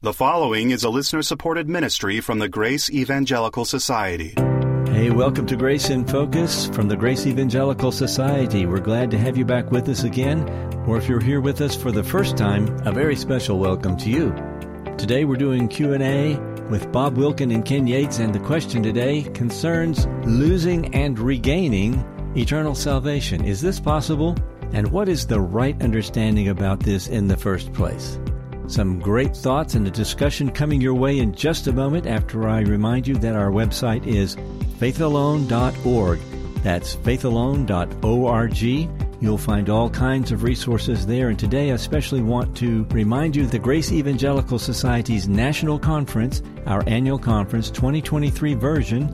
The following is a listener supported ministry from the Grace Evangelical Society. Hey, welcome to Grace in Focus from the Grace Evangelical Society. We're glad to have you back with us again, or if you're here with us for the first time, a very special welcome to you. Today we're doing Q&A with Bob Wilkin and Ken Yates, and the question today concerns losing and regaining eternal salvation. Is this possible? And what is the right understanding about this in the first place? Some great thoughts and a discussion coming your way in just a moment after I remind you that our website is faithalone.org. That's faithalone.org. You'll find all kinds of resources there, and today I especially want to remind you the Grace Evangelical Society's National Conference, our annual conference 2023 version,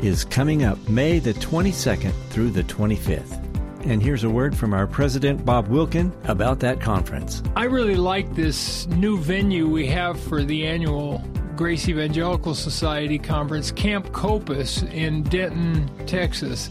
is coming up May the 22nd through the 25th. And here's a word from our president, Bob Wilkin, about that conference. I really like this new venue we have for the annual Grace Evangelical Society conference, Camp Copass in Denton, Texas.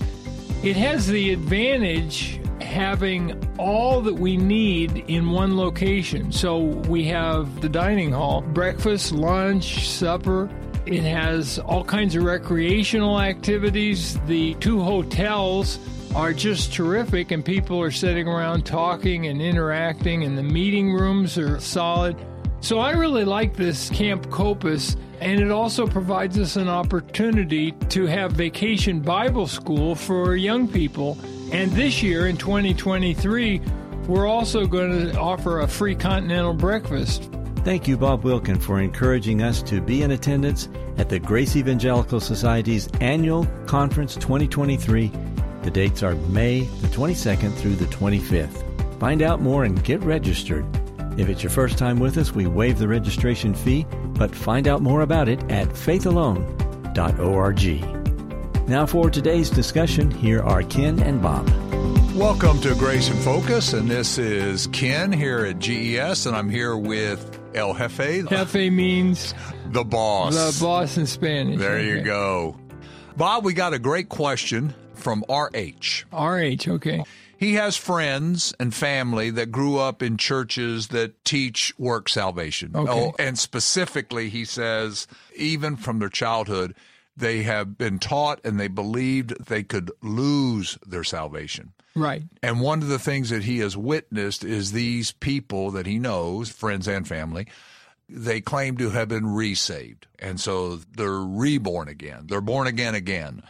It has the advantage having all that we need in one location. So we have the dining hall, breakfast, lunch, supper. It has all kinds of recreational activities. The two hotels are just terrific, and people are sitting around talking and interacting, and the meeting rooms are solid. So I really like this Camp Copass, and it also provides us an opportunity to have vacation Bible school for young people. And this year in 2023, we're also going to offer a free continental breakfast. Thank you, Bob Wilkin, for encouraging us to be in attendance at the Grace Evangelical Society's annual Conference 2023 the dates are May the 22nd through the 25th. Find out more and get registered. If it's your first time with us, we waive the registration fee, but find out more about it at faithalone.org. Now, for today's discussion, here are Ken and Bob. Welcome to Grace in Focus, and this is Ken here at GES, and I'm here with El Jefe. Jefe means the boss. The boss in Spanish. There okay. you go. Bob, we got a great question from RH. RH, okay. He has friends and family that grew up in churches that teach work salvation. Okay. Oh, and specifically, he says, even from their childhood, they have been taught and they believed they could lose their salvation. Right. And one of the things that he has witnessed is these people that he knows, friends and family, they claim to have been resaved. And so they're reborn again. They're born again again.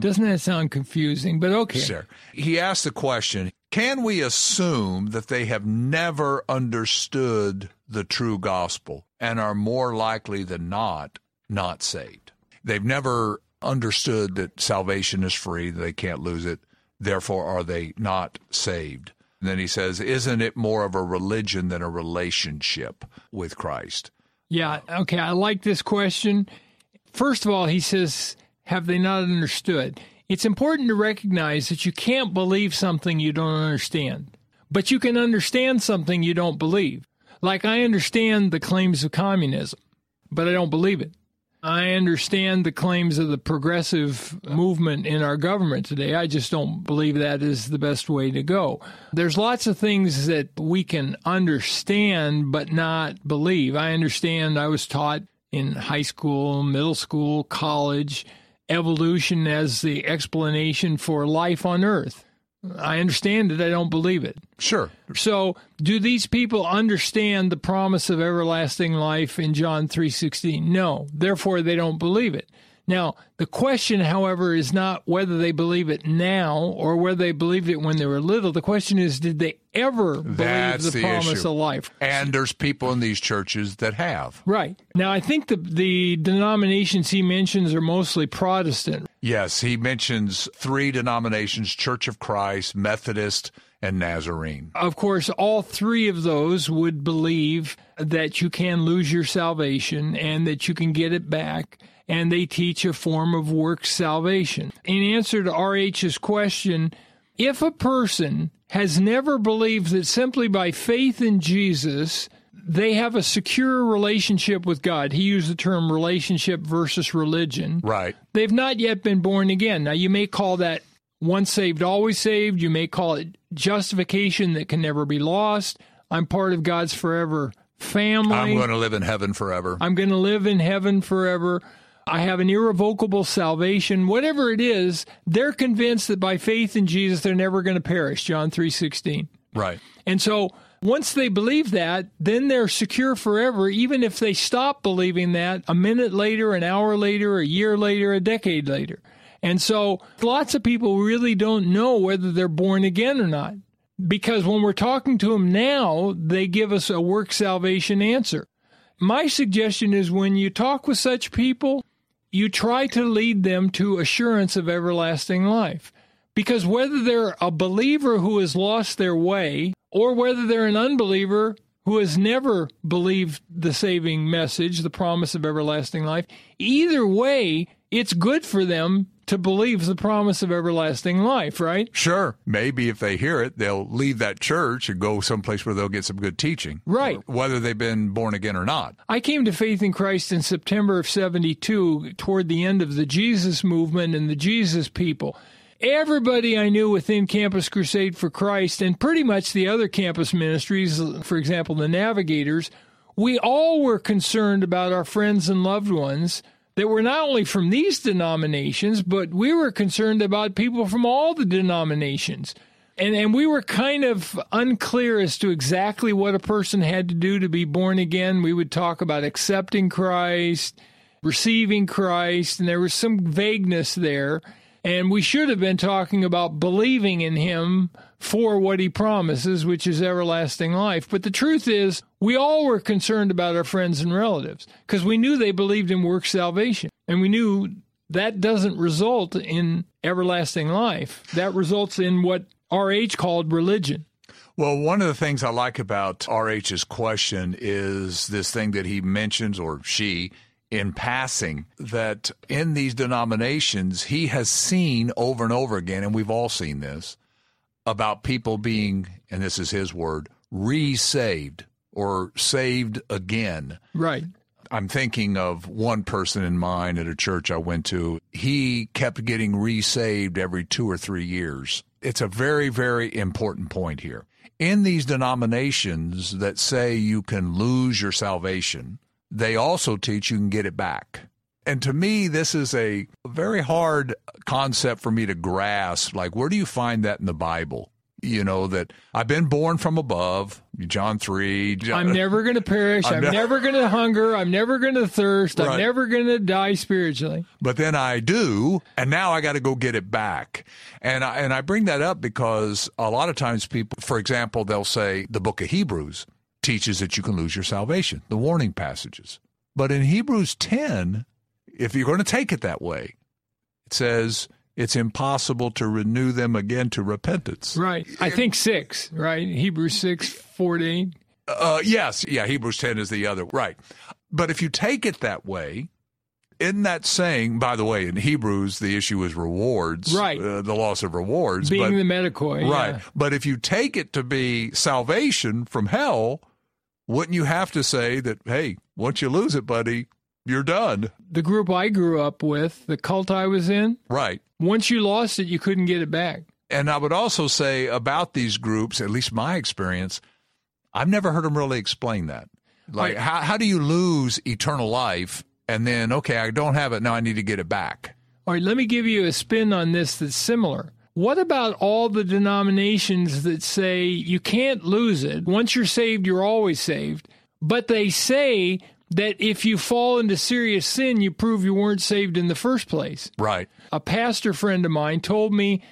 Doesn't that sound confusing? But okay. Sure. He asked the question Can we assume that they have never understood the true gospel and are more likely than not not saved? They've never understood that salvation is free, they can't lose it. Therefore, are they not saved? And then he says, Isn't it more of a religion than a relationship with Christ? Yeah. Okay. I like this question. First of all, he says, have they not understood? It's important to recognize that you can't believe something you don't understand, but you can understand something you don't believe. Like, I understand the claims of communism, but I don't believe it. I understand the claims of the progressive movement in our government today. I just don't believe that is the best way to go. There's lots of things that we can understand but not believe. I understand I was taught in high school, middle school, college evolution as the explanation for life on Earth. I understand it, I don't believe it. Sure. So, do these people understand the promise of everlasting life in John 3:16? No. Therefore they don't believe it. Now, the question, however, is not whether they believe it now or whether they believed it when they were little. The question is, did they ever That's believe the, the promise issue. of life? And there's people in these churches that have. Right. Now, I think the, the denominations he mentions are mostly Protestant. Yes, he mentions three denominations Church of Christ, Methodist, and Nazarene. Of course, all three of those would believe that you can lose your salvation and that you can get it back and they teach a form of work salvation. In answer to RH's question, if a person has never believed that simply by faith in Jesus, they have a secure relationship with God. He used the term relationship versus religion. Right. They've not yet been born again. Now, you may call that once saved, always saved. You may call it justification that can never be lost. I'm part of God's forever family. I'm going to live in heaven forever. I'm going to live in heaven forever. I have an irrevocable salvation. Whatever it is, they're convinced that by faith in Jesus they're never going to perish. John 3:16. Right. And so once they believe that, then they're secure forever, even if they stop believing that a minute later, an hour later, a year later, a decade later. And so lots of people really don't know whether they're born again or not. Because when we're talking to them now, they give us a work salvation answer. My suggestion is when you talk with such people, you try to lead them to assurance of everlasting life. Because whether they're a believer who has lost their way or whether they're an unbeliever who has never believed the saving message, the promise of everlasting life, either way, it's good for them to believe the promise of everlasting life, right? Sure. Maybe if they hear it, they'll leave that church and go someplace where they'll get some good teaching. Right. Whether they've been born again or not. I came to faith in Christ in September of 72 toward the end of the Jesus movement and the Jesus people. Everybody I knew within Campus Crusade for Christ and pretty much the other campus ministries, for example, the Navigators, we all were concerned about our friends and loved ones that were not only from these denominations, but we were concerned about people from all the denominations. And, and we were kind of unclear as to exactly what a person had to do to be born again. We would talk about accepting Christ, receiving Christ, and there was some vagueness there. And we should have been talking about believing in him for what he promises, which is everlasting life. But the truth is, we all were concerned about our friends and relatives because we knew they believed in work salvation. And we knew that doesn't result in everlasting life. That results in what RH called religion. Well, one of the things I like about RH's question is this thing that he mentions, or she, in passing, that in these denominations, he has seen over and over again, and we've all seen this, about people being, and this is his word, re-saved or saved again. Right. I'm thinking of one person in mind at a church I went to. He kept getting re-saved every two or three years. It's a very, very important point here. In these denominations that say you can lose your salvation, they also teach you can get it back. And to me, this is a very hard concept for me to grasp. Like, where do you find that in the Bible? You know, that I've been born from above, John 3. John, I'm never going to perish. I'm, I'm ne- never going to hunger. I'm never going to thirst. Right. I'm never going to die spiritually. but then I do, and now I got to go get it back. And I, and I bring that up because a lot of times people, for example, they'll say the book of Hebrews teaches that you can lose your salvation, the warning passages. But in Hebrews 10, if you're going to take it that way, it says it's impossible to renew them again to repentance. Right. I think six, right? Hebrews 6, 4 to 8. Uh, yes, yeah, Hebrews 10 is the other. Right. But if you take it that way, in that saying, by the way, in Hebrews, the issue is rewards, Right. Uh, the loss of rewards. Being but, the Metochoi. right. yeah. But if you take it to be salvation from hell, wouldn't you have to say that, hey, once you lose it, buddy, you're done? The group I grew up with, the cult I was in, Right. once you lost it, you couldn't get it back. And I would also say about these groups, at least my experience, I've never heard them really explain that. Like, Right. how, how do you lose eternal life and then, okay, I don't have it, now I need to get it back? All right, let me give you a spin on this that's similar. What about all the denominations that say you can't lose it? Once you're saved, you're always saved. But they say that if you fall into serious sin, you prove you weren't saved in the first place. Right. A pastor friend of mine told me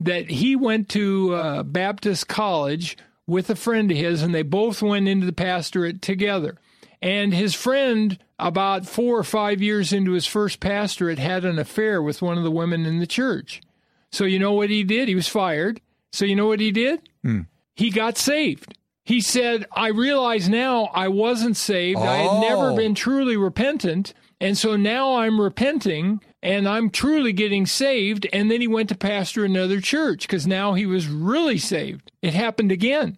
that he went to uh, Baptist college with a friend of his, and they both went into the pastorate together. And his friend, about four or five years into his first pastorate, had an affair with one of the women in the church. So, you know what he did? He was fired. So, you know what he did? Hmm. He got saved. He said, I realize now I wasn't saved. I had never Oh. been truly repentant. And so now I'm repenting and I'm truly getting saved. And then he went to pastor another church because now he was really saved. It happened again.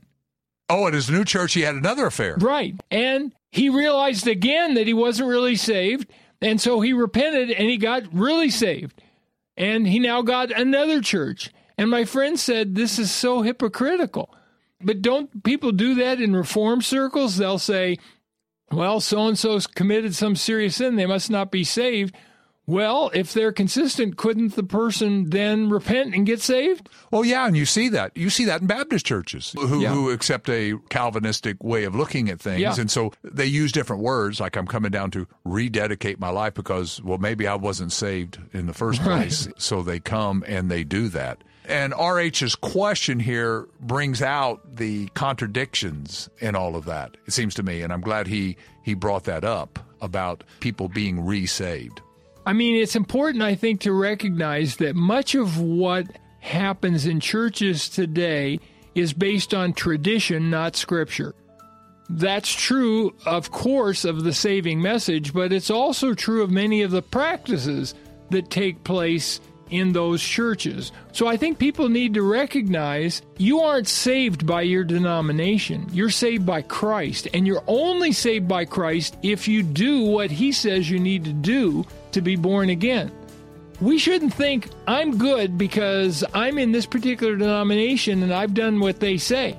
Oh, at his new church, he had another affair. Right. And he realized again that he wasn't really saved. And so he repented and he got really saved. And he now got another church. And my friend said, This is so hypocritical. But don't people do that in reform circles? They'll say, Well, so and so's committed some serious sin. They must not be saved. Well, if they're consistent, couldn't the person then repent and get saved? Well, yeah, and you see that. You see that in Baptist churches who, yeah. who accept a Calvinistic way of looking at things. Yeah. And so they use different words, like I'm coming down to rededicate my life because, well, maybe I wasn't saved in the first place. Right. So they come and they do that. And RH's question here brings out the contradictions in all of that, it seems to me. And I'm glad he, he brought that up about people being resaved. I mean, it's important, I think, to recognize that much of what happens in churches today is based on tradition, not scripture. That's true, of course, of the saving message, but it's also true of many of the practices that take place in those churches. So I think people need to recognize you aren't saved by your denomination. You're saved by Christ. And you're only saved by Christ if you do what he says you need to do to be born again. We shouldn't think I'm good because I'm in this particular denomination and I've done what they say.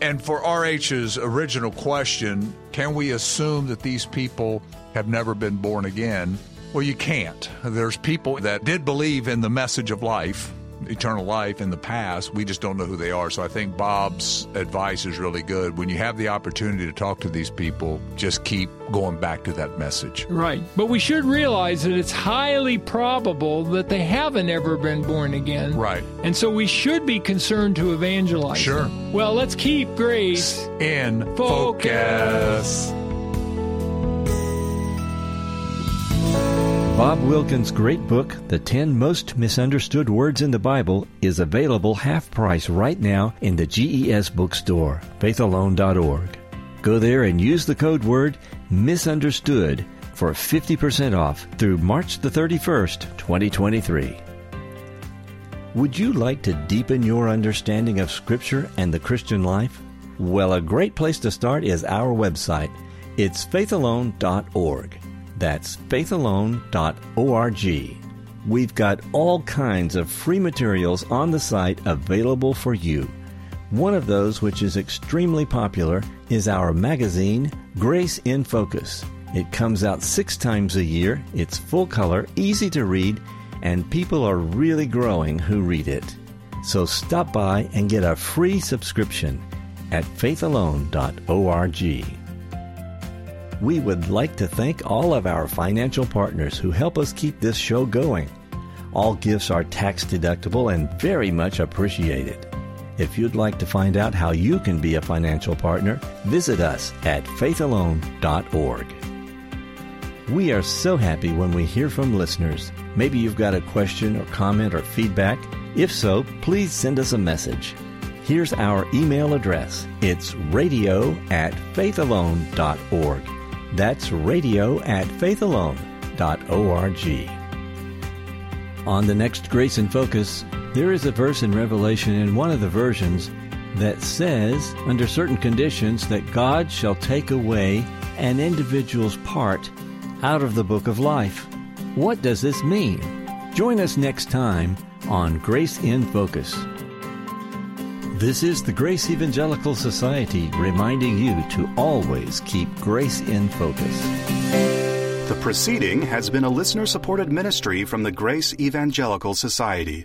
And for RH's original question, can we assume that these people have never been born again? Well, you can't. There's people that did believe in the message of life, eternal life in the past. We just don't know who they are. So I think Bob's advice is really good. When you have the opportunity to talk to these people, just keep going back to that message. Right. But we should realize that it's highly probable that they haven't ever been born again. Right. And so we should be concerned to evangelize. Sure. Well, let's keep grace in focus. focus. Bob Wilkins' great book, The 10 Most Misunderstood Words in the Bible, is available half price right now in the GES bookstore, faithalone.org. Go there and use the code word misunderstood for 50% off through March the 31st, 2023. Would you like to deepen your understanding of Scripture and the Christian life? Well, a great place to start is our website. It's faithalone.org. That's faithalone.org. We've got all kinds of free materials on the site available for you. One of those, which is extremely popular, is our magazine, Grace in Focus. It comes out six times a year, it's full color, easy to read, and people are really growing who read it. So stop by and get a free subscription at faithalone.org. We would like to thank all of our financial partners who help us keep this show going. All gifts are tax deductible and very much appreciated. If you'd like to find out how you can be a financial partner, visit us at faithalone.org. We are so happy when we hear from listeners. Maybe you've got a question or comment or feedback. If so, please send us a message. Here's our email address. It's radio at faithalone.org. That's radio at faithalone.org. On the next Grace in Focus, there is a verse in Revelation in one of the versions that says, under certain conditions, that God shall take away an individual's part out of the book of life. What does this mean? Join us next time on Grace in Focus. This is the Grace Evangelical Society reminding you to always keep grace in focus. The proceeding has been a listener supported ministry from the Grace Evangelical Society.